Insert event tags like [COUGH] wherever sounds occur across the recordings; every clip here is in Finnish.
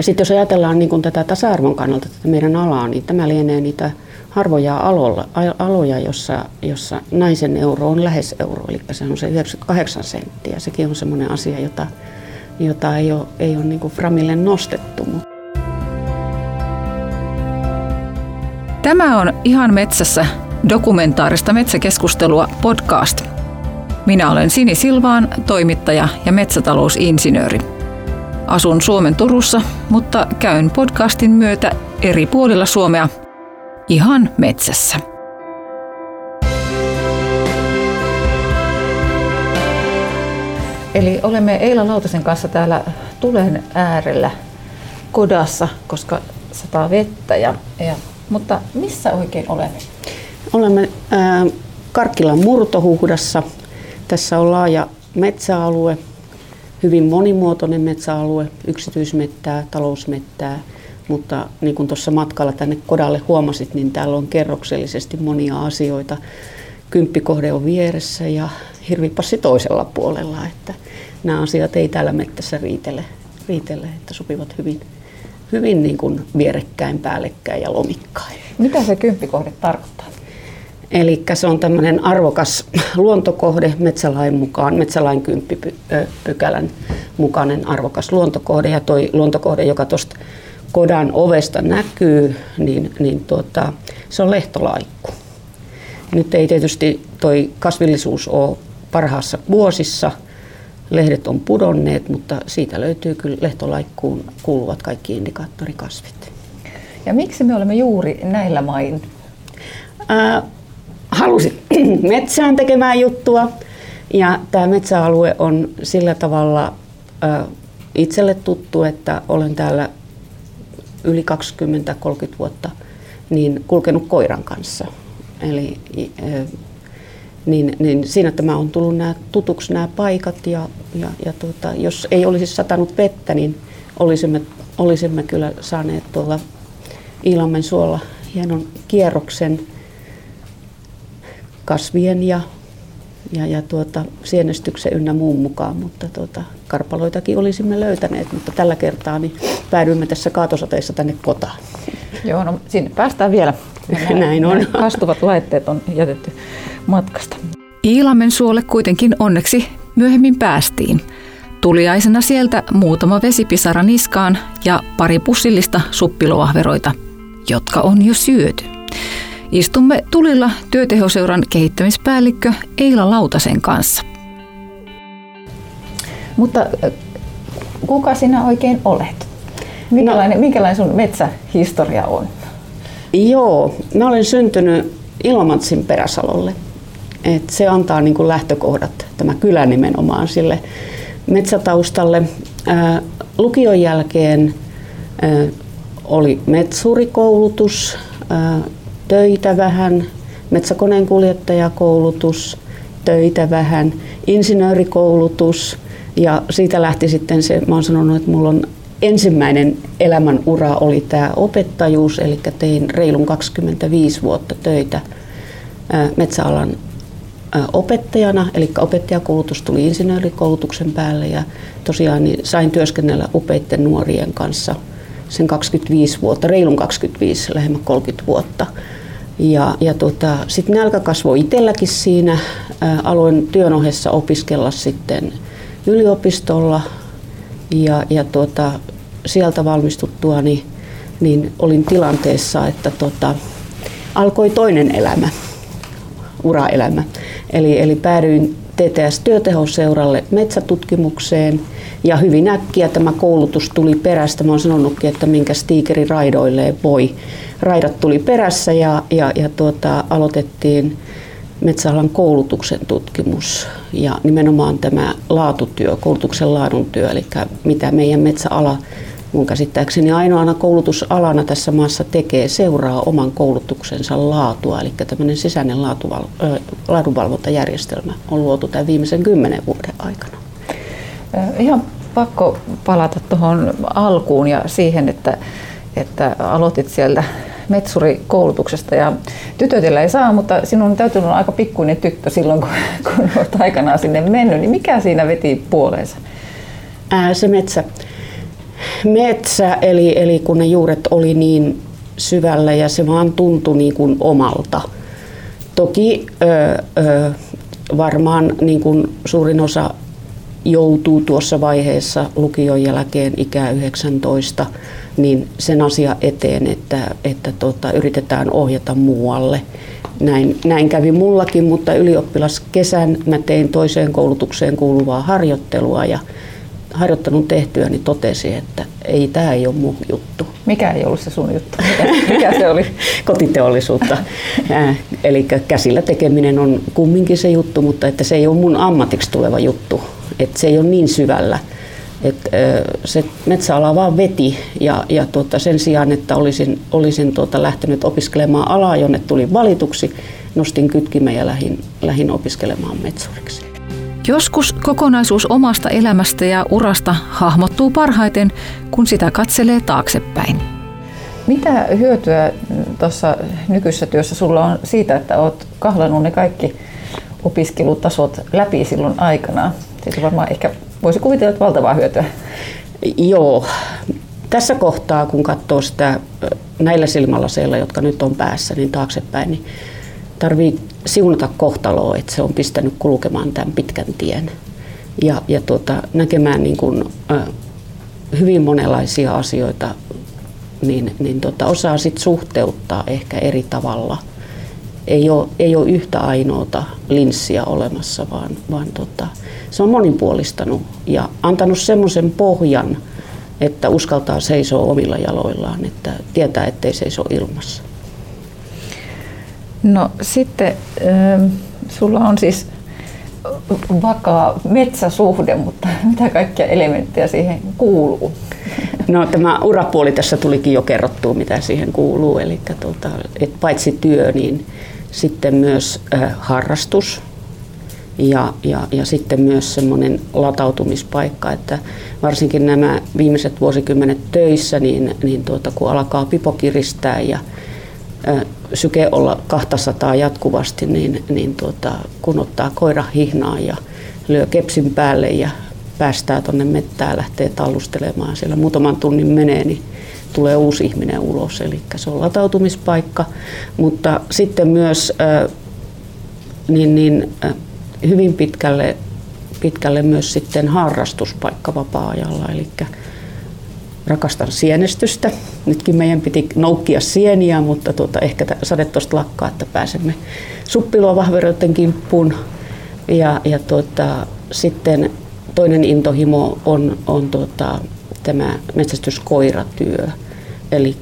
Ja sitten jos ajatellaan niin kun tätä tasa-arvon kannalta tätä meidän alaa, niin tämä lienee niitä harvoja aloilla, aloja, jossa, jossa naisen euro on lähes euro, eli se on se 98 senttiä. Sekin on semmoinen asia, jota, jota ei ole, ei ole niin Framille nostettu. Tämä on Ihan metsässä dokumentaarista metsäkeskustelua podcast. Minä olen Sini Silvaan, toimittaja ja metsätalousinsinööri. Asun Suomen Turussa, mutta käyn podcastin myötä eri puolilla Suomea ihan metsässä. Eli olemme Eila Lautasen kanssa täällä tulen äärellä kodassa, koska sataa vettä. Ja, ja, mutta missä oikein olemme? Olemme äh, Karkkilan murtohuhdassa. Tässä on laaja metsäalue, hyvin monimuotoinen metsäalue, yksityismettää, talousmettää, mutta niin kuin tuossa matkalla tänne kodalle huomasit, niin täällä on kerroksellisesti monia asioita. Kymppikohde on vieressä ja hirvipassi toisella puolella, että nämä asiat ei täällä mettässä riitele, riitele että sopivat hyvin, hyvin niin kuin vierekkäin, päällekkäin ja lomikkain. Mitä se kymppikohde tarkoittaa? Eli se on tämmöinen arvokas luontokohde metsälain mukaan, metsälain kymppipykälän mukainen arvokas luontokohde. Ja toi luontokohde, joka tuosta kodan ovesta näkyy, niin, niin tuota, se on lehtolaikku. Nyt ei tietysti toi kasvillisuus ole parhaassa vuosissa, lehdet on pudonneet, mutta siitä löytyy kyllä lehtolaikkuun kuuluvat kaikki indikaattorikasvit. Ja miksi me olemme juuri näillä main? Ää, halusin [CLEARS THROAT] metsään tekemään juttua ja tämä metsäalue on sillä tavalla ää, itselle tuttu, että olen täällä yli 20-30 vuotta niin kulkenut koiran kanssa. Eli niin, niin siinä tämä on tullut nämä tutuksi nämä paikat ja, ja, ja tuota, jos ei olisi satanut vettä, niin olisimme, olisimme kyllä saaneet tuolla Iilammen suolla hienon kierroksen kasvien ja ja, ja tuota, sienestyksen ynnä muun mukaan, mutta tuota, karpaloitakin olisimme löytäneet, mutta tällä kertaa niin päädyimme tässä kaatosateessa tänne kotaan. Joo, no sinne päästään vielä. [LAUGHS] Nämä, Näin on. Kastuvat laitteet on jätetty matkasta. Iilamen suolle kuitenkin onneksi myöhemmin päästiin. Tuliaisena sieltä muutama vesipisara niskaan ja pari pussillista suppilovahveroita, jotka on jo syöty. Istumme tulilla työtehoseuran kehittämispäällikkö Eila Lautasen kanssa. Mutta kuka sinä oikein olet? Minkälainen, no, minkälainen sun metsähistoria on? Joo, mä olen syntynyt Ilomantsin Peräsalolle. Et se antaa niin lähtökohdat, tämä kylä nimenomaan sille metsätaustalle. Ää, lukion jälkeen ää, oli metsurikoulutus, ää, töitä vähän, metsäkoneen kuljettajakoulutus, töitä vähän, insinöörikoulutus ja siitä lähti sitten se, mä oon sanonut, että mulla on ensimmäinen elämän ura oli tämä opettajuus, eli tein reilun 25 vuotta töitä metsäalan opettajana, eli opettajakoulutus tuli insinöörikoulutuksen päälle ja tosiaan niin sain työskennellä upeitten nuorien kanssa sen 25 vuotta, reilun 25, lähemmä 30 vuotta. Ja, ja tota, sitten nälkä kasvoi itselläkin siinä. Aloin työn ohessa opiskella sitten yliopistolla ja, ja tota, sieltä valmistuttua niin, niin olin tilanteessa, että tota, alkoi toinen elämä, uraelämä. Eli, eli päädyin TTS-työtehoseuralle metsätutkimukseen ja hyvin äkkiä tämä koulutus tuli perästä. Mä oon sanonutkin, että minkä stiikeri raidoilleen voi. Raidat tuli perässä ja, ja, ja tuota, aloitettiin metsäalan koulutuksen tutkimus ja nimenomaan tämä laatutyö, koulutuksen laadun työ, eli mitä meidän metsäala mun käsittääkseni ainoana koulutusalana tässä maassa tekee, seuraa oman koulutuksensa laatua, eli tämmöinen sisäinen laatuval- laadunvalvontajärjestelmä on luotu tämän viimeisen kymmenen vuoden aikana. Ihan pakko palata tuohon alkuun ja siihen, että, että aloitit sieltä metsurikoulutuksesta ja tytötillä ei saa, mutta sinun täytyy olla aika pikkuinen tyttö silloin, kun, [LAUGHS] kun olet aikanaan sinne mennyt, niin mikä siinä veti puoleensa? Ää, se metsä. metsä, eli, eli kun ne juuret oli niin syvällä ja se vaan tuntui niin kuin omalta. Toki ö, ö, varmaan niin kuin suurin osa joutuu tuossa vaiheessa lukion jälkeen ikää 19, niin sen asia eteen, että, että tota, yritetään ohjata muualle. Näin, näin kävi mullakin, mutta ylioppilaskesän mä tein toiseen koulutukseen kuuluvaa harjoittelua ja harjoittanut tehtyä, niin totesi, että ei tämä ei ole mun juttu. Mikä ei ollut se sun juttu? Mikä, mikä se oli? [LAUGHS] Kotiteollisuutta. Äh, eli käsillä tekeminen on kumminkin se juttu, mutta että se ei ole mun ammatiksi tuleva juttu. Että se ei ole niin syvällä. Et, se metsäala vaan veti ja, ja tuota, sen sijaan, että olisin, olisin tuota, lähtenyt opiskelemaan alaa, jonne tulin valituksi, nostin kytkimen ja lähin, lähin opiskelemaan metsuriksi. Joskus kokonaisuus omasta elämästä ja urasta hahmottuu parhaiten, kun sitä katselee taaksepäin. Mitä hyötyä tuossa nykyisessä työssä sulla on siitä, että olet kahlannut ne kaikki opiskelutasot läpi silloin aikana? Siitä varmaan ehkä voisi kuvitella, että valtavaa hyötyä. Joo. Tässä kohtaa, kun katsoo sitä näillä silmälaseilla, jotka nyt on päässä, niin taaksepäin, niin tarvii siunata kohtaloa, että se on pistänyt kulkemaan tämän pitkän tien. Ja, ja tuota, näkemään niin kuin, äh, hyvin monenlaisia asioita, niin, niin tota, osaa sit suhteuttaa ehkä eri tavalla. Ei ole, ei ole yhtä ainoata linssiä olemassa, vaan, vaan tota, se on monipuolistanut ja antanut semmoisen pohjan, että uskaltaa seisoa omilla jaloillaan, että tietää, ettei seiso ilmassa. No sitten ähm, sulla on siis vakaa metsäsuhde, mutta [LAUGHS] mitä kaikkia elementtejä siihen kuuluu? No tämä urapuoli tässä tulikin jo kerrottua, mitä siihen kuuluu. Eli tuota, et paitsi työ, niin sitten myös äh, harrastus ja, ja, ja sitten myös semmoinen latautumispaikka, että varsinkin nämä viimeiset vuosikymmenet töissä, niin, niin tuota, kun alkaa pipo kiristää ja syke olla 200 jatkuvasti, niin, niin tuota, kun ottaa koira hihnaa ja lyö kepsin päälle ja päästää tuonne mettään, lähtee tallustelemaan, siellä muutaman tunnin menee, niin tulee uusi ihminen ulos. Eli se on latautumispaikka, mutta sitten myös niin, niin, hyvin pitkälle, pitkälle myös sitten harrastuspaikka vapaa-ajalla. Eli rakastan sienestystä. Nytkin meidän piti noukkia sieniä, mutta tuota, ehkä sade tuosta lakkaa, että pääsemme suppiluovahveroiden kimppuun. Ja, ja tuota, sitten toinen intohimo on, on tuota, tämä metsästyskoiratyö. Eli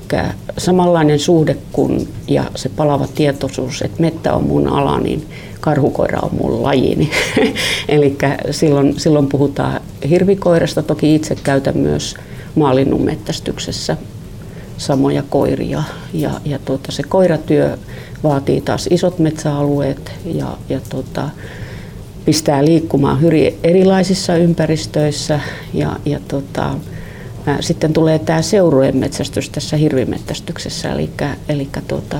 samanlainen suhde kuin ja se palava tietoisuus, että mettä on mun ala, niin karhukoira on mun lajini. [LAUGHS] Eli silloin, silloin puhutaan hirvikoirasta, toki itse käytän myös maalinnun metsästyksessä samoja koiria. Ja, ja tuota, se koiratyö vaatii taas isot metsäalueet ja, ja tuota, pistää liikkumaan hyvin erilaisissa ympäristöissä. Ja, ja tuota, sitten tulee tämä seurueen metsästys tässä hirvimetsästyksessä, eli, eli tuota,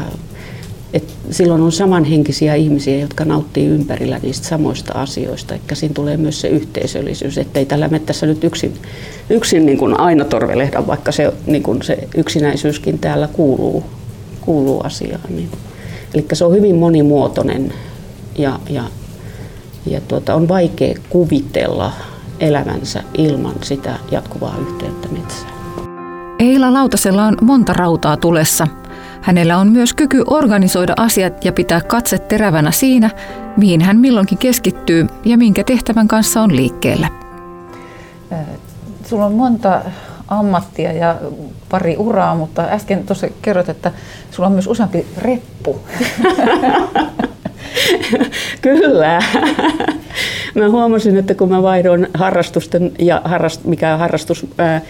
et silloin on samanhenkisiä ihmisiä, jotka nauttii ympärillä niistä samoista asioista. Eli siinä tulee myös se yhteisöllisyys, ettei tällä mettässä nyt yksin, yksin niin kuin aina torvelehda, vaikka se, niin kuin se yksinäisyyskin täällä kuuluu, kuuluu asiaan. Niin. Eli se on hyvin monimuotoinen ja, ja, ja tuota, on vaikea kuvitella elämänsä ilman sitä jatkuvaa yhteyttä metsään. Eila Lautasella on monta rautaa tulessa – Hänellä on myös kyky organisoida asiat ja pitää katse terävänä siinä, mihin hän milloinkin keskittyy ja minkä tehtävän kanssa on liikkeellä. Sulla on monta ammattia ja pari uraa, mutta äsken tuossa kerroit, että sulla on myös useampi reppu. [LAUGHS] [LAUGHS] Kyllä. Mä huomasin, että kun mä vaihdoin harrastusten ja harrast, mikä harrastus ää,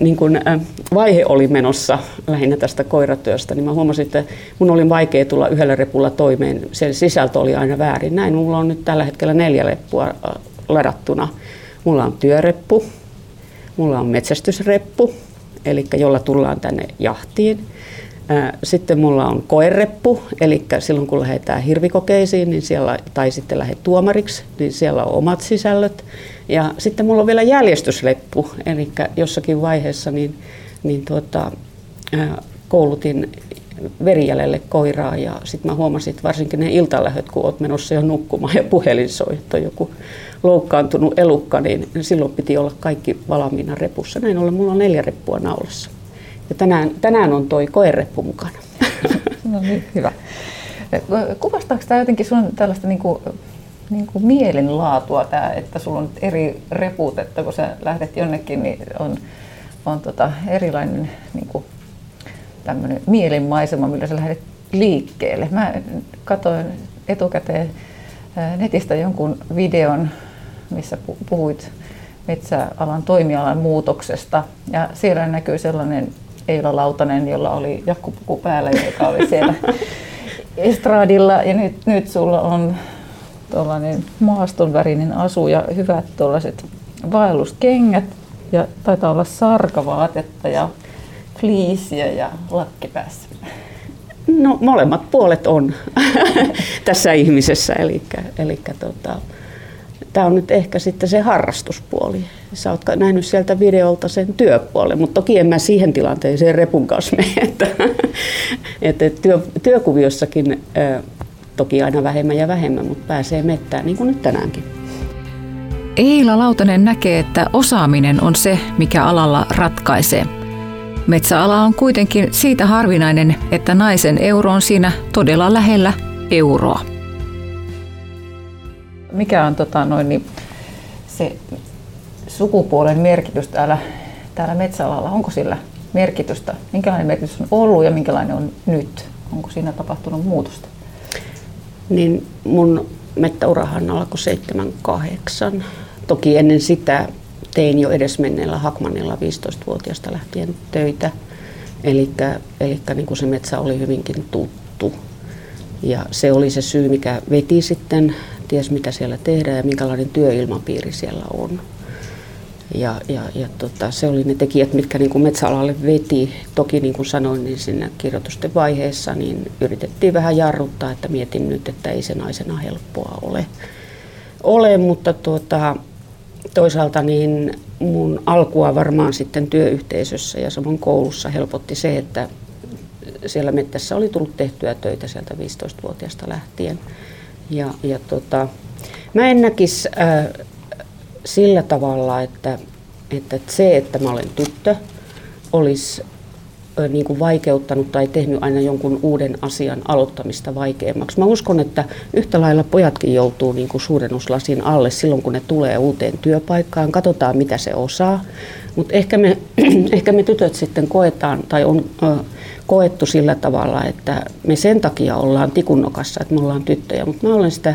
niin kun, ää, vaihe oli menossa lähinnä tästä koiratyöstä, niin mä huomasin, että mun oli vaikea tulla yhdellä repulla toimeen. Se sisältö oli aina väärin. Näin mulla on nyt tällä hetkellä neljä leppua ladattuna. Mulla on työreppu, mulla on metsästysreppu, eli jolla tullaan tänne jahtiin. Sitten mulla on koereppu, eli silloin kun lähdetään hirvikokeisiin niin siellä, tai sitten lähdet tuomariksi, niin siellä on omat sisällöt. Ja sitten mulla on vielä jäljestysleppu, eli jossakin vaiheessa niin, niin tuota, koulutin verijäljelle koiraa ja sitten mä huomasin, että varsinkin ne iltalähöt, kun oot menossa jo nukkumaan ja puhelin soi, että on joku loukkaantunut elukka, niin silloin piti olla kaikki valmiina repussa. Näin ollen mulla on neljä reppua naulassa. Ja tänään, tänään on toi koereppu mukana. [LAUGHS] No niin, hyvä. Kuvastaako tämä jotenkin sun tällaista niin kuin, niin kuin mielenlaatua, tämä, että sulla on eri reput, että kun sä lähdet jonnekin, niin on, on tota erilainen niin kuin mielenmaisema, millä sä lähdet liikkeelle. Mä katsoin etukäteen netistä jonkun videon, missä puhuit metsäalan toimialan muutoksesta. Ja siellä näkyy sellainen Eila Lautanen, jolla oli jakkupuku päällä, joka oli siellä estradilla. Ja nyt, nyt sulla on tuollainen maastonvärinen asu ja hyvät tuollaiset vaelluskengät. Ja taitaa olla sarkavaatetta ja fliisiä ja lakki päässä. No molemmat puolet on [LAUGHS] tässä ihmisessä, eli, eli tota, tämä on nyt ehkä sitten se harrastuspuoli. Sä oot nähnyt sieltä videolta sen työpuolen, mutta toki en mä siihen tilanteeseen repun kanssa mene, [LAUGHS] että, että työ, työkuviossakin toki aina vähemmän ja vähemmän, mutta pääsee mettään, niin kuin nyt tänäänkin. Eila Lautanen näkee, että osaaminen on se, mikä alalla ratkaisee. Metsäala on kuitenkin siitä harvinainen, että naisen euro on siinä todella lähellä euroa. Mikä on tota, noin, niin, se sukupuolen merkitys täällä, täällä metsäalalla? Onko sillä merkitystä? Minkälainen merkitys on ollut ja minkälainen on nyt? Onko siinä tapahtunut muutosta? Niin mun mettäurahan alkoi 78. Toki ennen sitä tein jo edesmenneellä Hakmanilla 15-vuotiaasta lähtien töitä. Eli niin se metsä oli hyvinkin tuttu. Ja se oli se syy, mikä veti sitten, ties mitä siellä tehdään ja minkälainen työilmapiiri siellä on. Ja, ja, ja tota, se oli ne tekijät, mitkä niin kuin metsäalalle veti. Toki niin kuin sanoin, niin siinä kirjoitusten vaiheessa niin yritettiin vähän jarruttaa, että mietin nyt, että ei se naisena helppoa ole. ole mutta tuota, toisaalta niin mun alkua varmaan sitten työyhteisössä ja samoin koulussa helpotti se, että siellä mettässä oli tullut tehtyä töitä sieltä 15-vuotiaasta lähtien. Ja, ja tota, mä en näkisi äh, sillä tavalla, että, että se, että mä olen tyttö, olisi niin kuin vaikeuttanut tai tehnyt aina jonkun uuden asian aloittamista vaikeammaksi. Mä uskon, että yhtä lailla pojatkin joutuu niin kuin suurennuslasin alle silloin, kun ne tulee uuteen työpaikkaan. Katsotaan, mitä se osaa. Mutta ehkä me, [CLEARS THROAT] ehkä me tytöt sitten koetaan tai on ö, koettu sillä tavalla, että me sen takia ollaan tikunnokassa, että me ollaan tyttöjä. Mutta mä olen sitä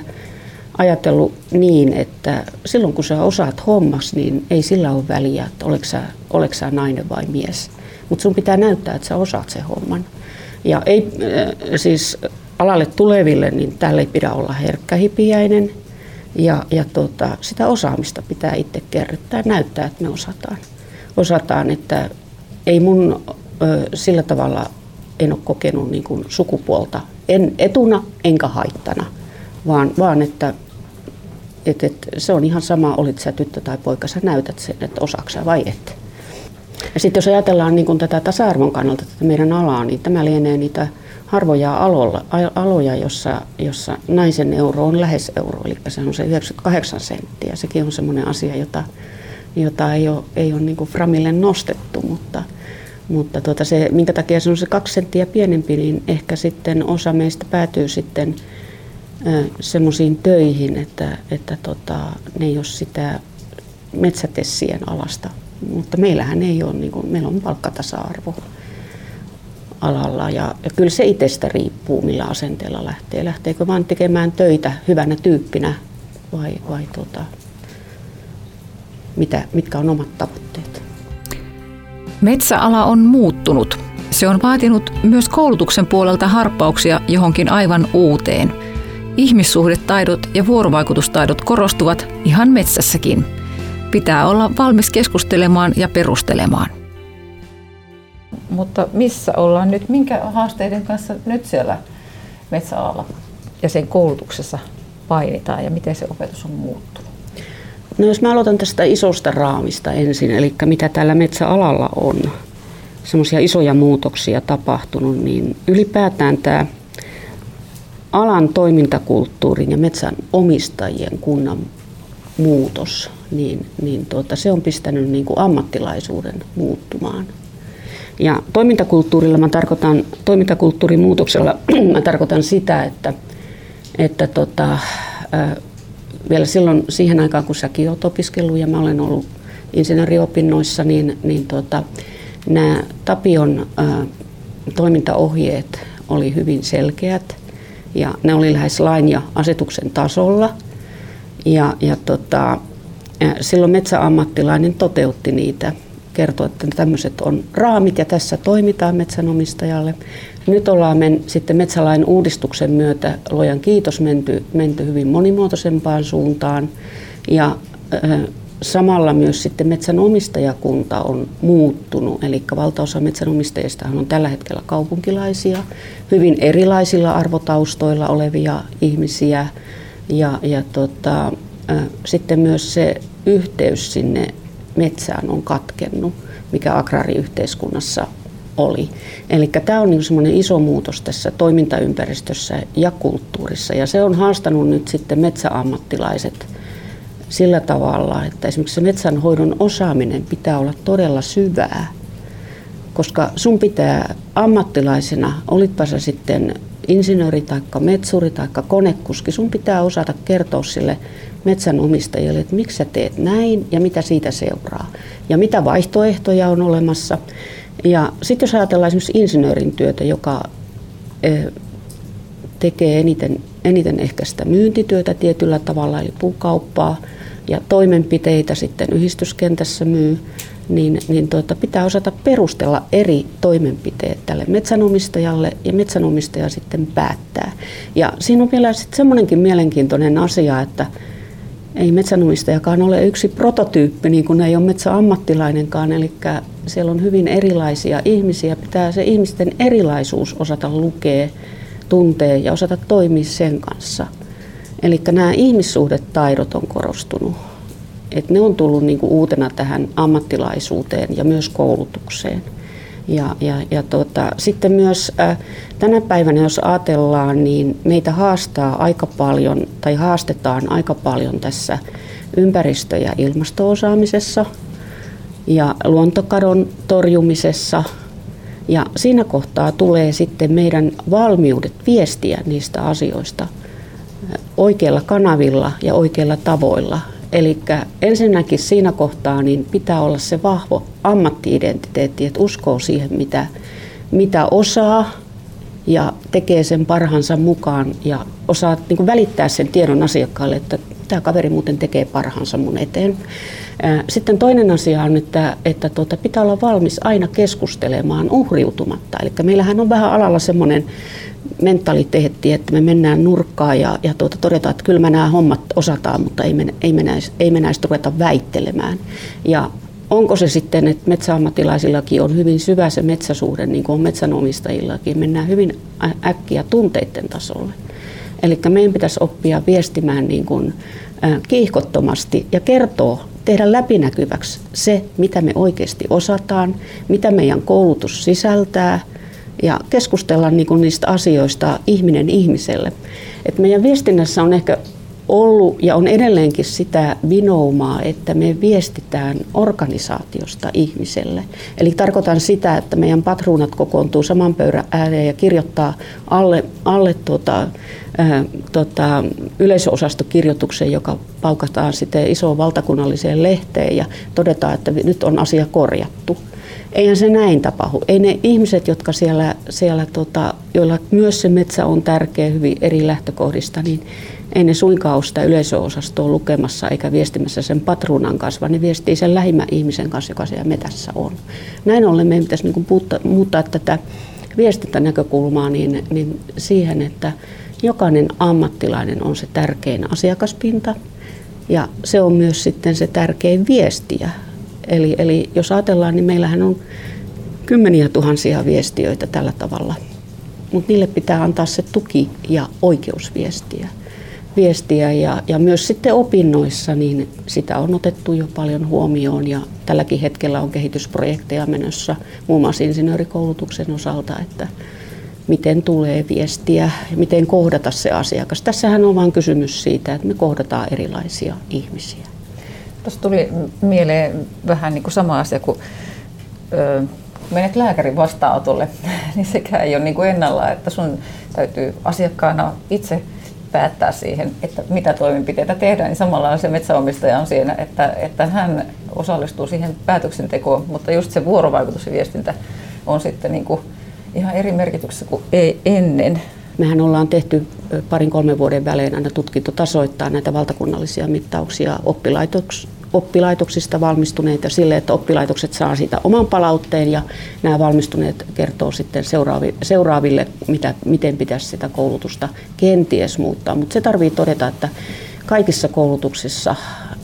ajatellut niin, että silloin kun sä osaat hommas, niin ei sillä ole väliä, että oletko sä, oletko sä nainen vai mies mutta sun pitää näyttää, että sä osaat sen homman. Ja ei, äh, siis alalle tuleville, niin tälle ei pidä olla herkkähipiäinen. Ja, ja tota, sitä osaamista pitää itse kerryttää näyttää, että me osataan. Osataan, että ei mun ö, sillä tavalla en ole kokenut niin kuin sukupuolta en etuna enkä haittana, vaan, vaan että et, et, se on ihan sama, olit sä tyttö tai poika, sä näytät sen, että osaksä vai et. Ja sitten jos ajatellaan niin tätä tasa-arvon kannalta tätä meidän alaa, niin tämä lienee niitä harvoja aloja, jossa, jossa naisen euro on lähes euro, eli se on se 98 senttiä. Sekin on sellainen asia, jota, jota ei ole, ei ole niin Framille nostettu, mutta, mutta tuota se, minkä takia se on se kaksi senttiä pienempi, niin ehkä sitten osa meistä päätyy sitten semmoisiin töihin, että, että tota, ne ei ole sitä metsätessien alasta mutta meillähän ei ole, niin kuin, meillä on palkkatasa-arvo alalla ja, ja kyllä se itsestä riippuu, millä asenteella lähtee. Lähteekö vain tekemään töitä hyvänä tyyppinä vai, vai tota, mitä, mitkä on omat tavoitteet. Metsäala on muuttunut. Se on vaatinut myös koulutuksen puolelta harppauksia johonkin aivan uuteen. Ihmissuhdetaidot ja vuorovaikutustaidot korostuvat ihan metsässäkin – pitää olla valmis keskustelemaan ja perustelemaan. Mutta missä ollaan nyt, minkä haasteiden kanssa nyt siellä metsäalalla ja sen koulutuksessa painitaan ja miten se opetus on muuttunut? No jos mä aloitan tästä isosta raamista ensin, eli mitä täällä metsäalalla on, semmoisia isoja muutoksia tapahtunut, niin ylipäätään tämä alan toimintakulttuurin ja metsän omistajien kunnan muutos, niin, niin tuota, se on pistänyt niin kuin ammattilaisuuden muuttumaan. Ja toimintakulttuurilla mä tarkoitan, toimintakulttuurin muutoksella [CLEARS THROAT] mä tarkoitan sitä, että, että tota, vielä silloin siihen aikaan, kun säkin olet opiskellut ja mä olen ollut insinööriopinnoissa, niin, niin tota, nämä Tapion ää, toimintaohjeet oli hyvin selkeät ja ne oli lähes lain ja asetuksen tasolla. Ja, ja tota, silloin metsäammattilainen toteutti niitä, kertoi, että tämmöiset on raamit ja tässä toimitaan metsänomistajalle. Nyt ollaan men, sitten metsälain uudistuksen myötä, luojan kiitos, menty, menty hyvin monimuotoisempaan suuntaan. Ja äh, samalla myös sitten metsänomistajakunta on muuttunut, eli valtaosa metsänomistajista on tällä hetkellä kaupunkilaisia, hyvin erilaisilla arvotaustoilla olevia ihmisiä. Ja, ja tota, sitten myös se yhteys sinne metsään on katkennut, mikä agraariyhteiskunnassa oli. Eli tämä on niin semmoinen iso muutos tässä toimintaympäristössä ja kulttuurissa. Ja se on haastanut nyt sitten metsäammattilaiset sillä tavalla, että esimerkiksi se metsänhoidon osaaminen pitää olla todella syvää. Koska sun pitää ammattilaisena, olitpa se sitten insinööri tai metsuri tai konekuski, sun pitää osata kertoa sille metsänomistajille, että miksi sä teet näin ja mitä siitä seuraa. Ja mitä vaihtoehtoja on olemassa. Ja sitten jos ajatellaan esimerkiksi insinöörin työtä, joka tekee eniten, eniten ehkä sitä myyntityötä tietyllä tavalla, eli puukauppaa, ja toimenpiteitä sitten yhdistyskentässä myy, niin, niin tuota, pitää osata perustella eri toimenpiteet tälle metsänomistajalle ja metsänomistaja sitten päättää. Ja siinä on vielä sitten semmoinenkin mielenkiintoinen asia, että ei metsänomistajakaan ole yksi prototyyppi, niin kuin ei ole metsäammattilainenkaan, eli siellä on hyvin erilaisia ihmisiä, pitää se ihmisten erilaisuus osata lukea, tuntea ja osata toimia sen kanssa. Eli nämä ihmissuhdetaidot on korostunut. Et ne on tullut niinku uutena tähän ammattilaisuuteen ja myös koulutukseen. Ja, ja, ja tota, sitten myös äh, tänä päivänä, jos ajatellaan, niin meitä haastaa aika paljon tai haastetaan aika paljon tässä ympäristö- ja ilmastoosaamisessa ja luontokadon torjumisessa. Ja siinä kohtaa tulee sitten meidän valmiudet viestiä niistä asioista oikeilla kanavilla ja oikeilla tavoilla Eli ensinnäkin siinä kohtaa niin pitää olla se vahvo ammattiidentiteetti, että uskoo siihen, mitä, mitä osaa ja tekee sen parhaansa mukaan ja osaa niin välittää sen tiedon asiakkaalle, että tämä kaveri muuten tekee parhaansa mun eteen. Sitten toinen asia on, että, että tuota, pitää olla valmis aina keskustelemaan uhriutumatta. Eli meillähän on vähän alalla semmoinen mentaliteetti, että me mennään nurkkaan ja, ja tuota, todetaan, että kyllä me nämä hommat osataan, mutta ei me, ei me, ei me näistä ruveta väittelemään. Ja onko se sitten, että metsäammattilaisillakin on hyvin syvä se metsäsuhde, niin kuin on metsänomistajillakin, mennään hyvin äkkiä tunteiden tasolle. Eli meidän pitäisi oppia viestimään niin kuin, kiihkottomasti ja kertoa, tehdä läpinäkyväksi se, mitä me oikeasti osataan, mitä meidän koulutus sisältää – ja keskustella niin kuin niistä asioista ihminen ihmiselle. Et meidän viestinnässä on ehkä ollut ja on edelleenkin sitä vinoumaa, että me viestitään organisaatiosta ihmiselle. Eli tarkoitan sitä, että meidän patruunat kokoontuu saman pöydän ääreen ja kirjoittaa alle, alle tuota, ää, tota, yleisöosastokirjoituksen, joka paukataan sitten isoon valtakunnalliseen lehteen ja todetaan, että nyt on asia korjattu. Eihän se näin tapahdu. Ei ne ihmiset, jotka siellä, siellä tota, joilla myös se metsä on tärkeä hyvin eri lähtökohdista, niin ei ne suinkaan ole sitä yleisöosastoa lukemassa eikä viestimässä sen patruunan kanssa, vaan ne viestii sen lähimmän ihmisen kanssa, joka siellä metässä on. Näin ollen meidän pitäisi niin puuttaa, muuttaa tätä viestintänäkökulmaa niin, niin siihen, että jokainen ammattilainen on se tärkein asiakaspinta ja se on myös sitten se tärkein viestiä Eli, eli jos ajatellaan, niin meillähän on kymmeniä tuhansia viestiöitä tällä tavalla, mutta niille pitää antaa se tuki ja oikeusviestiä. viestiä ja, ja myös sitten opinnoissa, niin sitä on otettu jo paljon huomioon ja tälläkin hetkellä on kehitysprojekteja menossa muun muassa insinöörikoulutuksen osalta, että miten tulee viestiä ja miten kohdata se asiakas. Tässähän on vain kysymys siitä, että me kohdataan erilaisia ihmisiä. Tuossa tuli mieleen vähän niin kuin sama asia, kun ö, menet lääkärin vastaanotolle, [LAUGHS] niin sekään ei ole niin kuin ennallaan, että sun täytyy asiakkaana itse päättää siihen, että mitä toimenpiteitä tehdään, niin samalla se metsäomistaja on siinä, että, että hän osallistuu siihen päätöksentekoon, mutta just se vuorovaikutus ja viestintä on sitten niin kuin ihan eri merkityksessä kuin ei ennen. Mehän ollaan tehty parin kolmen vuoden välein aina tutkinto tasoittaa näitä valtakunnallisia mittauksia oppilaitoks, oppilaitoksista valmistuneita sille, että oppilaitokset saa siitä oman palautteen ja nämä valmistuneet kertoo sitten seuraaville, mitä, miten pitäisi sitä koulutusta kenties muuttaa. Mutta se tarvii todeta, että kaikissa koulutuksissa,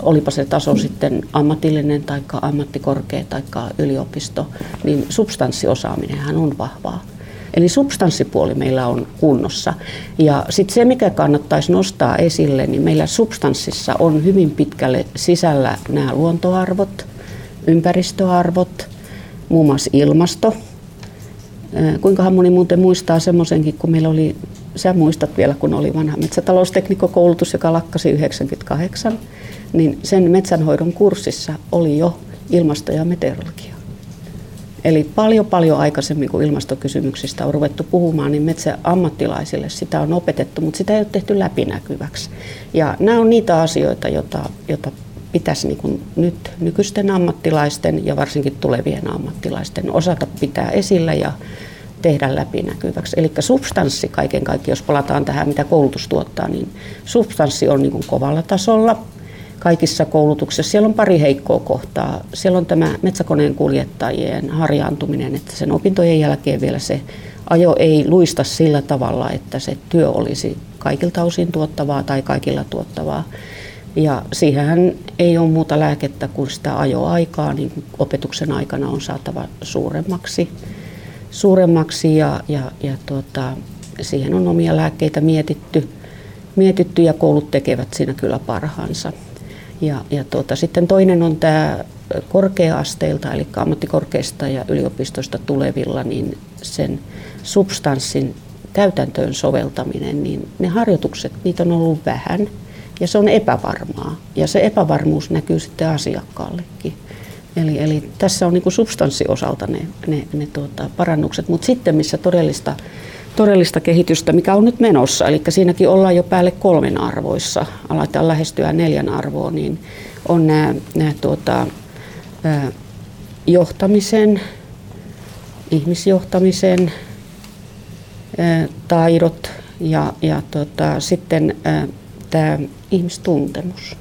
olipa se taso sitten ammatillinen tai ammattikorkea tai yliopisto, niin substanssiosaaminen on vahvaa. Eli substanssipuoli meillä on kunnossa. Ja sitten se, mikä kannattaisi nostaa esille, niin meillä substanssissa on hyvin pitkälle sisällä nämä luontoarvot, ympäristöarvot, muun muassa ilmasto. Kuinkahan moni muuten muistaa semmoisenkin, kun meillä oli, sä muistat vielä, kun oli vanha metsätalousteknikkokoulutus, joka lakkasi 98, niin sen metsänhoidon kurssissa oli jo ilmasto ja meteorologia. Eli paljon paljon aikaisemmin kuin ilmastokysymyksistä on ruvettu puhumaan, niin metsäammattilaisille sitä on opetettu, mutta sitä ei ole tehty läpinäkyväksi. Ja nämä on niitä asioita, joita, joita pitäisi niin kuin nyt nykyisten ammattilaisten ja varsinkin tulevien ammattilaisten osata pitää esillä ja tehdä läpinäkyväksi. Eli substanssi kaiken kaikkiaan, jos palataan tähän, mitä koulutus tuottaa, niin substanssi on niin kuin kovalla tasolla kaikissa koulutuksissa. Siellä on pari heikkoa kohtaa. Siellä on tämä metsäkoneen kuljettajien harjaantuminen, että sen opintojen jälkeen vielä se ajo ei luista sillä tavalla, että se työ olisi kaikilta osin tuottavaa tai kaikilla tuottavaa. Ja siihen ei ole muuta lääkettä kuin sitä ajoaikaa, niin opetuksen aikana on saatava suuremmaksi, suuremmaksi ja, ja, ja tuota, siihen on omia lääkkeitä mietitty, mietitty ja koulut tekevät siinä kyllä parhaansa. Ja, ja tuota, sitten toinen on tämä korkea-asteilta, eli ammattikorkeista ja yliopistoista tulevilla, niin sen substanssin täytäntöön soveltaminen, niin ne harjoitukset, niitä on ollut vähän ja se on epävarmaa. Ja se epävarmuus näkyy sitten asiakkaallekin. Eli, eli tässä on niin substanssiosalta ne, ne, ne tuota, parannukset, mutta sitten missä todellista todellista kehitystä, mikä on nyt menossa. Eli siinäkin ollaan jo päälle kolmen arvoissa, aletaan lähestyä neljän arvoa, niin on nämä, nämä tuota, johtamisen, ihmisjohtamisen taidot ja, ja tota, sitten tämä ihmistuntemus,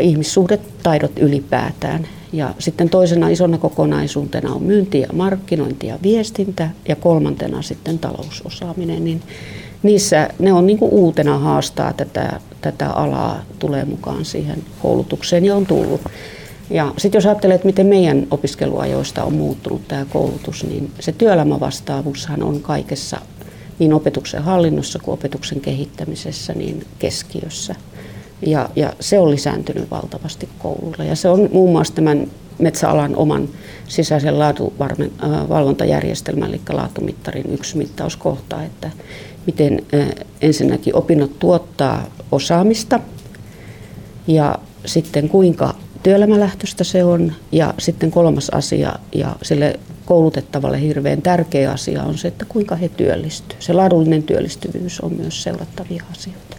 ihmissuhdetaidot ylipäätään. Ja sitten toisena isona kokonaisuutena on myynti ja markkinointi ja viestintä ja kolmantena sitten talousosaaminen. Niin niissä ne on niin uutena haastaa tätä, tätä alaa, tulee mukaan siihen koulutukseen ja on tullut. Ja sitten jos ajattelee, että miten meidän opiskeluajoista on muuttunut tämä koulutus, niin se työelämävastaavuushan on kaikessa niin opetuksen hallinnossa kuin opetuksen kehittämisessä niin keskiössä. Ja, ja se on lisääntynyt valtavasti kouluilla. Ja se on muun muassa tämän metsäalan oman sisäisen laatuvalvontajärjestelmän, eli laatumittarin yksi mittauskohta, että miten ensinnäkin opinnot tuottaa osaamista ja sitten kuinka työelämälähtöistä se on. Ja sitten kolmas asia ja sille koulutettavalle hirveän tärkeä asia on se, että kuinka he työllistyvät. Se laadullinen työllistyvyys on myös seurattavia asioita.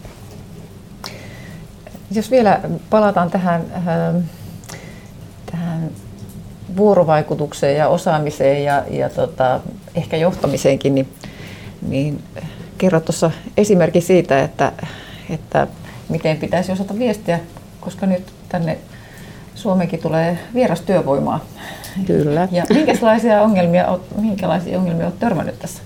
Jos vielä palataan tähän, ähm, tähän vuorovaikutukseen ja osaamiseen ja, ja tota, ehkä johtamiseenkin, niin, niin kerro tuossa esimerkki siitä, että, että miten pitäisi osata viestiä, koska nyt tänne Suomeenkin tulee vierastyövoimaa. Kyllä. Ja minkälaisia ongelmia, minkälaisia ongelmia olet törmännyt tässä?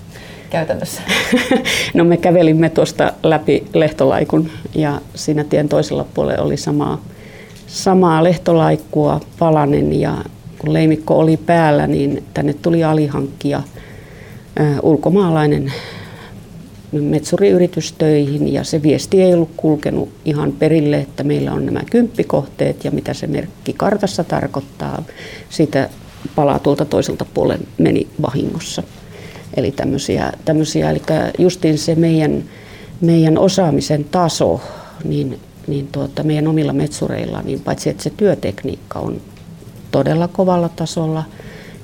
Käytännössä? [LAUGHS] No me kävelimme tuosta läpi Lehtolaikun ja siinä tien toisella puolella oli samaa, samaa lehtolaikkua palanen ja kun leimikko oli päällä, niin tänne tuli alihankkija ulkomaalainen metsuriyritystöihin ja se viesti ei ollut kulkenut ihan perille, että meillä on nämä kymppikohteet ja mitä se merkki kartassa tarkoittaa. Siitä palaa tuolta toiselta puolen meni vahingossa. Eli tämmöisiä, tämmöisiä eli justiin se meidän, meidän osaamisen taso, niin, niin tuota, meidän omilla metsureilla, niin paitsi että se työtekniikka on todella kovalla tasolla –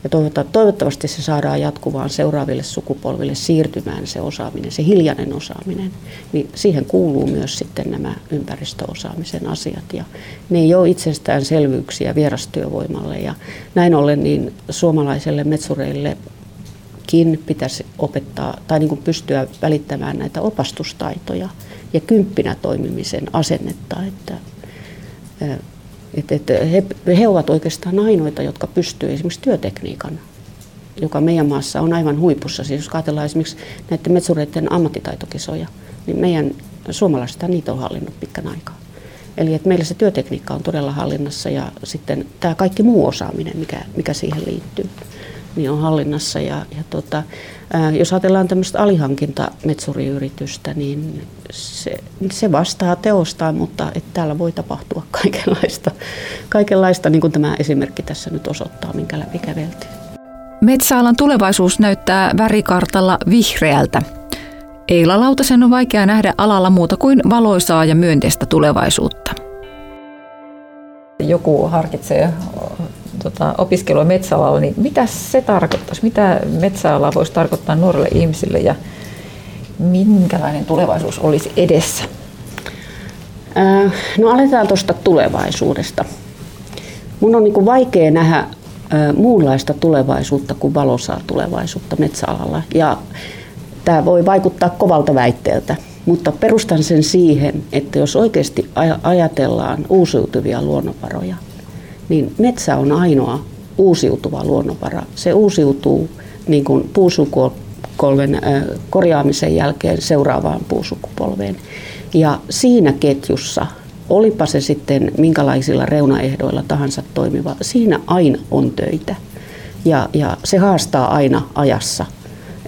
ja toivottavasti se saadaan jatkuvaan seuraaville sukupolville siirtymään se osaaminen, se hiljainen osaaminen. Niin siihen kuuluu myös sitten nämä ympäristöosaamisen asiat. Ja ne ei ole itsestäänselvyyksiä vierastyövoimalle. Ja näin ollen niin suomalaiselle metsureillekin pitäisi opettaa tai niin kuin pystyä välittämään näitä opastustaitoja ja kymppinä toimimisen asennetta, että että, että he, he ovat oikeastaan ainoita, jotka pystyvät esimerkiksi työtekniikan, joka meidän maassa on aivan huipussa. Siis jos ajatellaan esimerkiksi näiden metsureiden ammattitaitokisoja, niin meidän suomalaiset niitä on hallinnut pitkän aikaa. Eli että meillä se työtekniikka on todella hallinnassa ja sitten tämä kaikki muu osaaminen, mikä, mikä siihen liittyy niin on hallinnassa. Ja, ja tota, ää, jos ajatellaan tämmöistä alihankintametsuriyritystä, niin se, se vastaa teostaan, mutta että täällä voi tapahtua [LAUGHS] kaikenlaista, kaikenlaista, niin kuin tämä esimerkki tässä nyt osoittaa, minkä läpi käveltiin. Metsäalan tulevaisuus näyttää värikartalla vihreältä. Eila Lautasen on vaikea nähdä alalla muuta kuin valoisaa ja myönteistä tulevaisuutta. Joku harkitsee tota, opiskelua metsäalalla, niin mitä se tarkoittaisi? Mitä metsäala voisi tarkoittaa nuorille ihmisille ja minkälainen tulevaisuus olisi edessä? Äh, no aletaan tuosta tulevaisuudesta. Mun on niin vaikea nähdä äh, muunlaista tulevaisuutta kuin valosaa tulevaisuutta metsäalalla. Ja tämä voi vaikuttaa kovalta väitteeltä, mutta perustan sen siihen, että jos oikeasti ajatellaan uusiutuvia luonnonvaroja, niin metsä on ainoa uusiutuva luonnonvara. Se uusiutuu niin kuin puusukupolven korjaamisen jälkeen seuraavaan puusukupolveen. Ja siinä ketjussa, olipa se sitten minkälaisilla reunaehdoilla tahansa toimiva, siinä aina on töitä. Ja, ja se haastaa aina ajassa.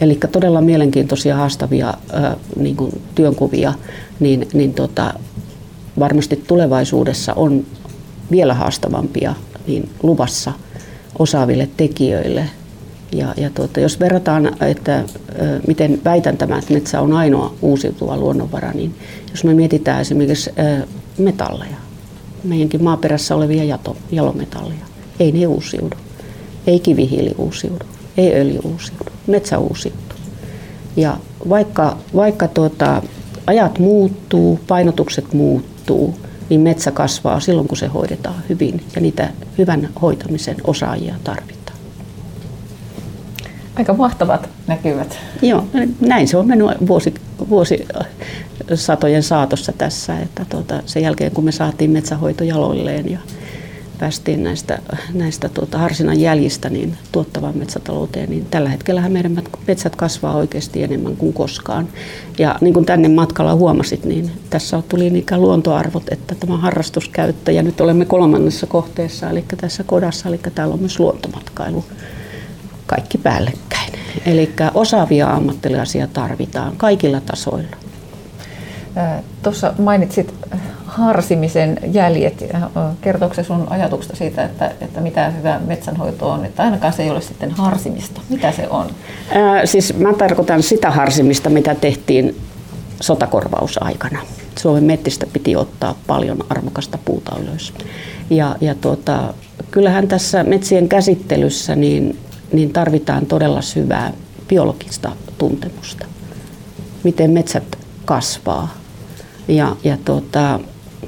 Eli todella mielenkiintoisia haastavia ää, niin kuin työnkuvia, niin, niin tota, varmasti tulevaisuudessa on vielä haastavampia niin luvassa osaaville tekijöille. Ja, ja tuota, jos verrataan, että miten väitän tämän, että metsä on ainoa uusiutuva luonnonvara, niin jos me mietitään esimerkiksi metalleja, meidänkin maaperässä olevia jato, jalometalleja, ei ne uusiudu. Ei kivihiili uusiudu, ei öljy uusiudu, metsä uusiutuu. Ja vaikka, vaikka tuota, ajat muuttuu, painotukset muuttuu, niin metsä kasvaa silloin, kun se hoidetaan hyvin ja niitä hyvän hoitamisen osaajia tarvitaan. Aika mahtavat näkyvät. Joo, näin se on mennyt vuosi, vuosisatojen saatossa tässä, että tuota, sen jälkeen kun me saatiin metsähoito jaloilleen ja päästiin näistä, näistä tuota, harsinan jäljistä niin tuottavaan metsätalouteen, niin tällä hetkellä meidän metsät kasvaa oikeasti enemmän kuin koskaan. Ja niin kuin tänne matkalla huomasit, niin tässä tuli niitä luontoarvot, että tämä harrastuskäyttö, ja nyt olemme kolmannessa kohteessa, eli tässä kodassa, eli täällä on myös luontomatkailu, kaikki päällekkäin. Eli osaavia ammattilaisia tarvitaan kaikilla tasoilla. Tuossa mainitsit harsimisen jäljet. Kertooko se sun ajatuksesta siitä, että, että mitä hyvä metsänhoito on? Että ainakaan se ei ole sitten harsimista. Mitä se on? Ää, siis mä tarkoitan sitä harsimista, mitä tehtiin sotakorvausaikana. Suomen mettistä piti ottaa paljon arvokasta puuta ylös. Ja, ja tuota, kyllähän tässä metsien käsittelyssä niin, niin tarvitaan todella syvää biologista tuntemusta. Miten metsät kasvaa. Ja, ja tuota,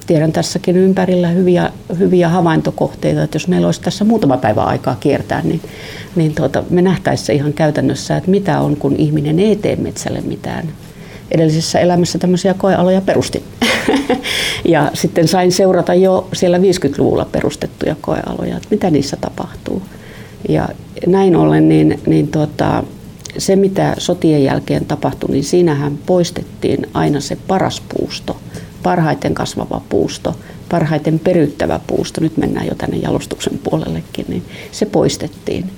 tiedän tässäkin ympärillä hyviä, hyviä havaintokohteita, että jos meillä olisi tässä muutama päivä aikaa kiertää, niin, niin tuota, me nähtäisiin se ihan käytännössä, että mitä on, kun ihminen ei tee metsälle mitään. Edellisessä elämässä tämmöisiä koealoja perustin. [LAUGHS] ja sitten sain seurata jo siellä 50-luvulla perustettuja koealoja, että mitä niissä tapahtuu. Ja näin ollen, niin, niin tuota, se mitä sotien jälkeen tapahtui, niin siinähän poistettiin aina se paras puusto – parhaiten kasvava puusto, parhaiten peryttävä puusto, nyt mennään jo tänne jalostuksen puolellekin, niin se poistettiin.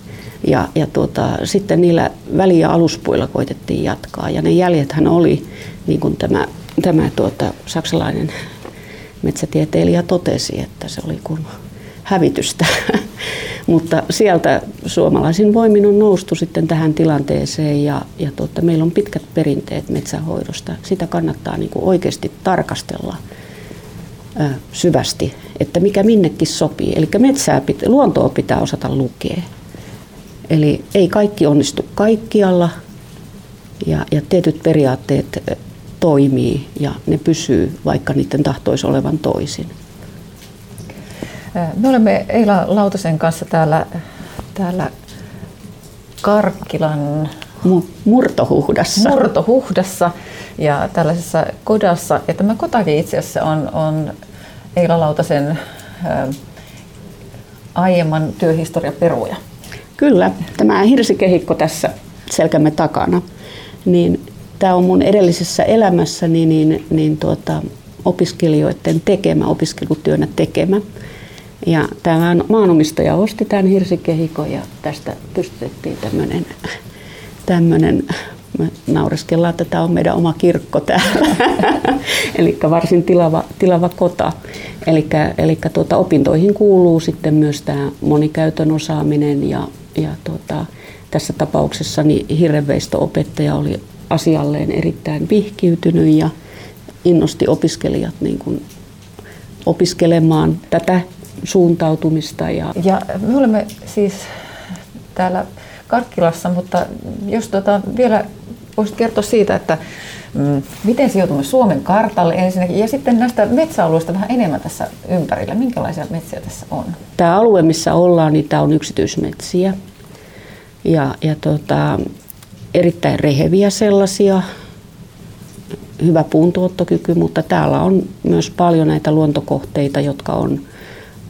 Ja, ja tuota, sitten niillä väli- ja aluspuilla koitettiin jatkaa. Ja ne jäljethän oli, niin kuin tämä, tämä tuota, saksalainen metsätieteilijä totesi, että se oli kuin hävitystä. [LAUGHS] Mutta sieltä suomalaisin voimin on noustu sitten tähän tilanteeseen ja, ja tuota, meillä on pitkät perinteet metsänhoidosta. Sitä kannattaa niin kuin oikeasti tarkastella ä, syvästi, että mikä minnekin sopii. Eli metsää, luontoa pitää osata lukea. Eli ei kaikki onnistu kaikkialla ja, ja tietyt periaatteet toimii ja ne pysyy, vaikka niiden tahtoisi olevan toisin. Me olemme Eila Lautasen kanssa täällä, täällä Karkkilan murtohuhdassa. murtohuhdassa ja tällaisessa kodassa. Ja tämä kotakin itse asiassa on, on Eila Lautasen ää, aiemman työhistoriaperuja. Kyllä, tämä hirsikehikko tässä selkämme takana, niin tämä on mun edellisessä elämässäni niin, niin tuota, opiskelijoiden tekemä, opiskelutyönä tekemä. Ja tämä maanomistaja osti tämän hirsikehikon ja tästä pystytettiin tämmöinen, tämmöinen me naureskellaan, että tämä on meidän oma kirkko täällä. [LAUGHS] eli varsin tilava, tilava kota. Eli tuota, opintoihin kuuluu sitten myös tämä monikäytön osaaminen ja, ja tuota, tässä tapauksessa niin hirrenveisto-opettaja oli asialleen erittäin vihkiytynyt ja innosti opiskelijat niin kuin opiskelemaan tätä suuntautumista. Ja, ja me olemme siis täällä Karkkilassa, mutta jos tuota vielä voisit kertoa siitä, että mm, miten sijoitumme Suomen kartalle ensinnäkin ja sitten näistä metsäalueista vähän enemmän tässä ympärillä. Minkälaisia metsiä tässä on? Tämä alue, missä ollaan, niin tämä on yksityismetsiä. Ja, ja tota, erittäin reheviä sellaisia, hyvä puuntuottokyky, mutta täällä on myös paljon näitä luontokohteita, jotka on,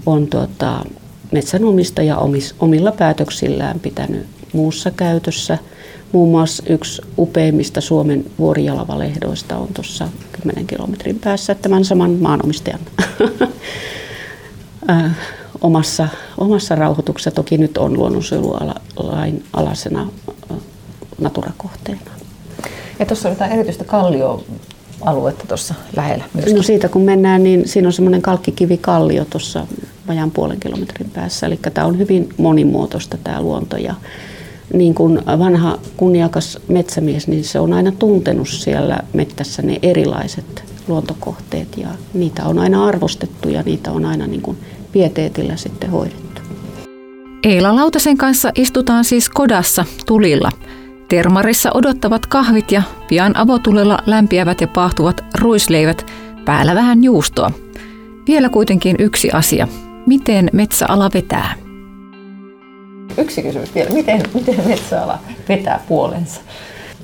on tuota, metsänomistaja omis, omilla päätöksillään pitänyt muussa käytössä. Muun muassa yksi upeimmista Suomen vuorijalavalehdoista on tuossa 10 kilometrin päässä tämän saman maanomistajan [LAUGHS] omassa, omassa rauhoituksessa. Toki nyt on luonnonsuojelulain alasena Natura-kohteena. Ja tuossa oli jotain erityistä kallioaluetta tuossa lähellä myöskin. No siitä kun mennään, niin siinä on semmoinen kalkkikivikallio tuossa vajaan puolen kilometrin päässä. Eli tämä on hyvin monimuotoista tämä luonto. Ja niin kuin vanha kunniakas metsämies, niin se on aina tuntenut siellä mettässä ne erilaiset luontokohteet ja niitä on aina arvostettu ja niitä on aina niin kuin pieteetillä sitten hoidettu. Eila Lautasen kanssa istutaan siis kodassa tulilla – Termarissa odottavat kahvit ja pian avotulella lämpiävät ja pahtuvat ruisleivät, päällä vähän juustoa. Vielä kuitenkin yksi asia. Miten metsäala vetää? Yksi kysymys vielä. Miten, miten metsäala vetää puolensa?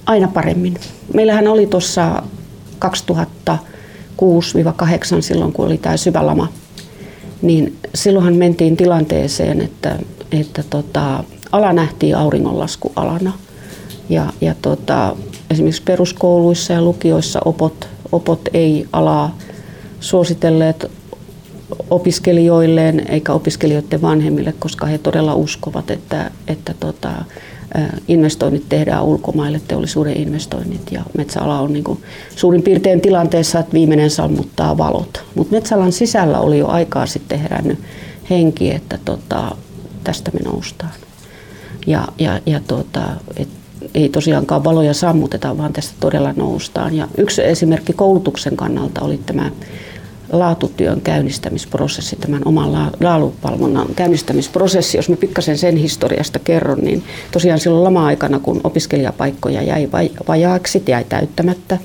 Aina paremmin. Meillähän oli tuossa 2006-2008 silloin, kun oli tämä syvä lama, niin silloinhan mentiin tilanteeseen, että, että tota, ala nähtiin auringonlaskualana – ja, ja tota, esimerkiksi peruskouluissa ja lukioissa opot, opot ei alaa suositelleet opiskelijoilleen eikä opiskelijoiden vanhemmille, koska he todella uskovat, että, että tota, investoinnit tehdään ulkomaille, teollisuuden investoinnit ja metsäala on niin kuin suurin piirtein tilanteessa, että viimeinen sammuttaa valot. Mutta metsäalan sisällä oli jo aikaa sitten herännyt henki, että tota, tästä me noustaan. Ja, ja, ja tota, et ei tosiaankaan valoja sammuteta, vaan tästä todella noustaan. Ja yksi esimerkki koulutuksen kannalta oli tämä laatutyön käynnistämisprosessi, tämän oman laadunvalvonnan käynnistämisprosessi. Jos mä pikkasen sen historiasta kerron, niin tosiaan silloin lama-aikana, kun opiskelijapaikkoja jäi vajaaksi, jäi täyttämättä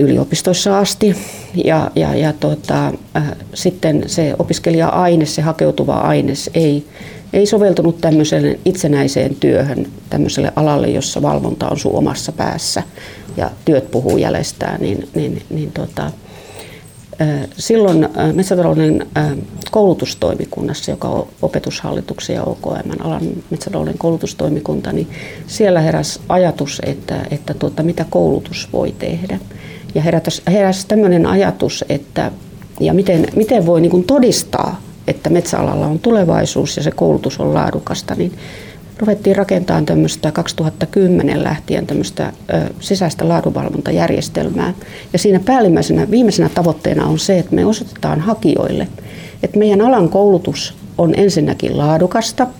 yliopistoissa asti. Ja, ja, ja tota, äh, sitten se opiskelija-aine, se hakeutuva aines ei ei soveltunut tämmöiseen itsenäiseen työhön, tämmöiselle alalle, jossa valvonta on sun omassa päässä ja työt puhuu jäljestään, niin, niin, niin tota, silloin metsätalouden koulutustoimikunnassa, joka on opetushallituksen ja OKM alan metsätalouden koulutustoimikunta, niin siellä heräsi ajatus, että, että tuota, mitä koulutus voi tehdä. Ja heräsi, heräsi tämmöinen ajatus, että ja miten, miten voi niin todistaa että metsäalalla on tulevaisuus ja se koulutus on laadukasta, niin ruvettiin rakentamaan tämmöistä 2010 lähtien tämmöistä sisäistä laadunvalvontajärjestelmää. Ja siinä päällimmäisenä, viimeisenä tavoitteena on se, että me osoitetaan hakijoille, että meidän alan koulutus on ensinnäkin laadukasta –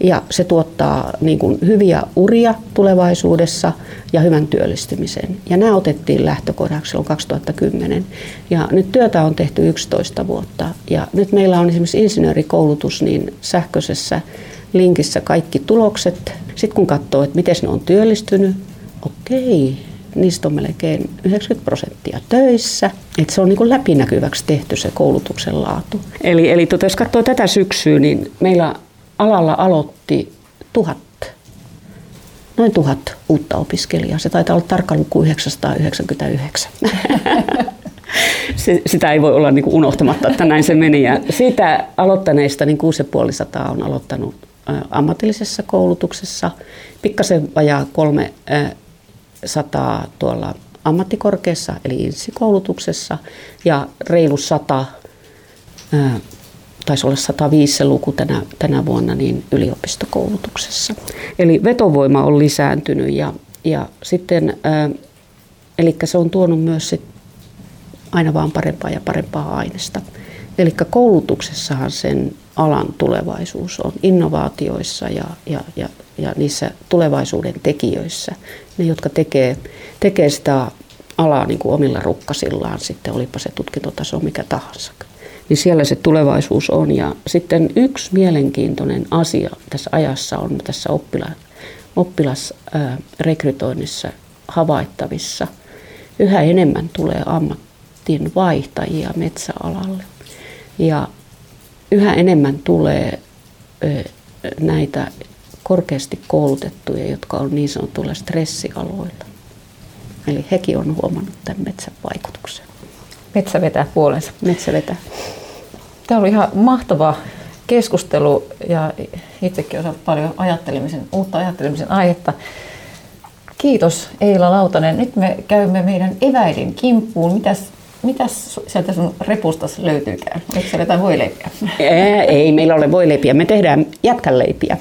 ja se tuottaa niin kuin hyviä uria tulevaisuudessa ja hyvän työllistymisen. Ja nämä otettiin lähtökohdaksi silloin 2010. Ja nyt työtä on tehty 11 vuotta. Ja nyt meillä on esimerkiksi insinöörikoulutus niin sähköisessä linkissä kaikki tulokset. Sitten kun katsoo, että miten ne on työllistynyt, okei, niistä on melkein 90 prosenttia töissä. Et se on niin läpinäkyväksi tehty se koulutuksen laatu. Eli, eli tota, jos katsoo tätä syksyä, niin meillä alalla aloitti tuhat, noin tuhat uutta opiskelijaa. Se taitaa olla tarkka luku 999. [LAUGHS] sitä ei voi olla niin unohtamatta, että näin se meni. Ja siitä aloittaneista niin 6500 on aloittanut ammatillisessa koulutuksessa, pikkasen vajaa 300 tuolla ammattikorkeassa eli insikoulutuksessa ja reilu 100 taisi olla 105 se luku tänä, tänä vuonna niin yliopistokoulutuksessa. Eli vetovoima on lisääntynyt ja, ja sitten, eli se on tuonut myös sit aina vaan parempaa ja parempaa aineesta. Eli koulutuksessahan sen alan tulevaisuus on innovaatioissa ja, ja, ja, ja niissä tulevaisuuden tekijöissä. Ne, jotka tekee, tekee sitä alaa niin kuin omilla rukkasillaan, sitten olipa se tutkintotaso mikä tahansa niin siellä se tulevaisuus on. Ja sitten yksi mielenkiintoinen asia tässä ajassa on tässä oppila, oppilasrekrytoinnissa havaittavissa. Yhä enemmän tulee ammattin vaihtajia metsäalalle ja yhä enemmän tulee näitä korkeasti koulutettuja, jotka on niin sanotulla stressialoilla. Eli hekin on huomannut tämän metsän vaikutuksen. Metsä vetää puolensa. Metsä vetää. Tämä oli ihan mahtava keskustelu ja itsekin osaan paljon ajattelemisen, uutta ajattelemisen aihetta. Kiitos Eila Lautanen. Nyt me käymme meidän eväiden kimppuun. Mitäs, mitäs sieltä sun repustas löytyykään? Eikö siellä jotain voileipiä? Ei, meillä ole voileipiä. Me tehdään jätkänleipiä.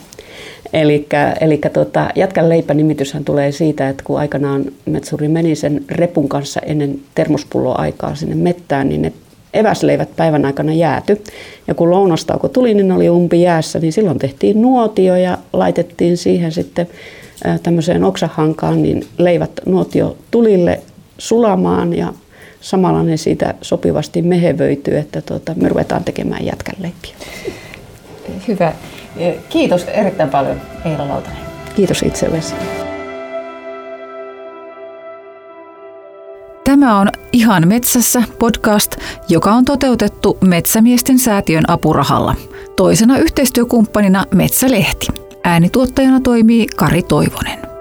Eli tota, jätkän leipä-nimityshän tulee siitä, että kun aikanaan metsuri meni sen repun kanssa ennen termospulloaikaa sinne mettään, niin ne eväsleivät päivän aikana jääty. Ja kun lounastauko tuli, niin ne oli umpi jäässä, niin silloin tehtiin nuotio ja laitettiin siihen sitten tämmöiseen oksahankaan, niin leivät nuotio tulille sulamaan ja samalla ne siitä sopivasti mehevöityy, että tuota, me ruvetaan tekemään jätkänleipiä. Hyvä. Kiitos erittäin paljon Eila Lautanen. Kiitos itsellesi. Tämä on Ihan metsässä podcast, joka on toteutettu Metsämiesten säätiön apurahalla. Toisena yhteistyökumppanina Metsälehti. Äänituottajana toimii Kari Toivonen.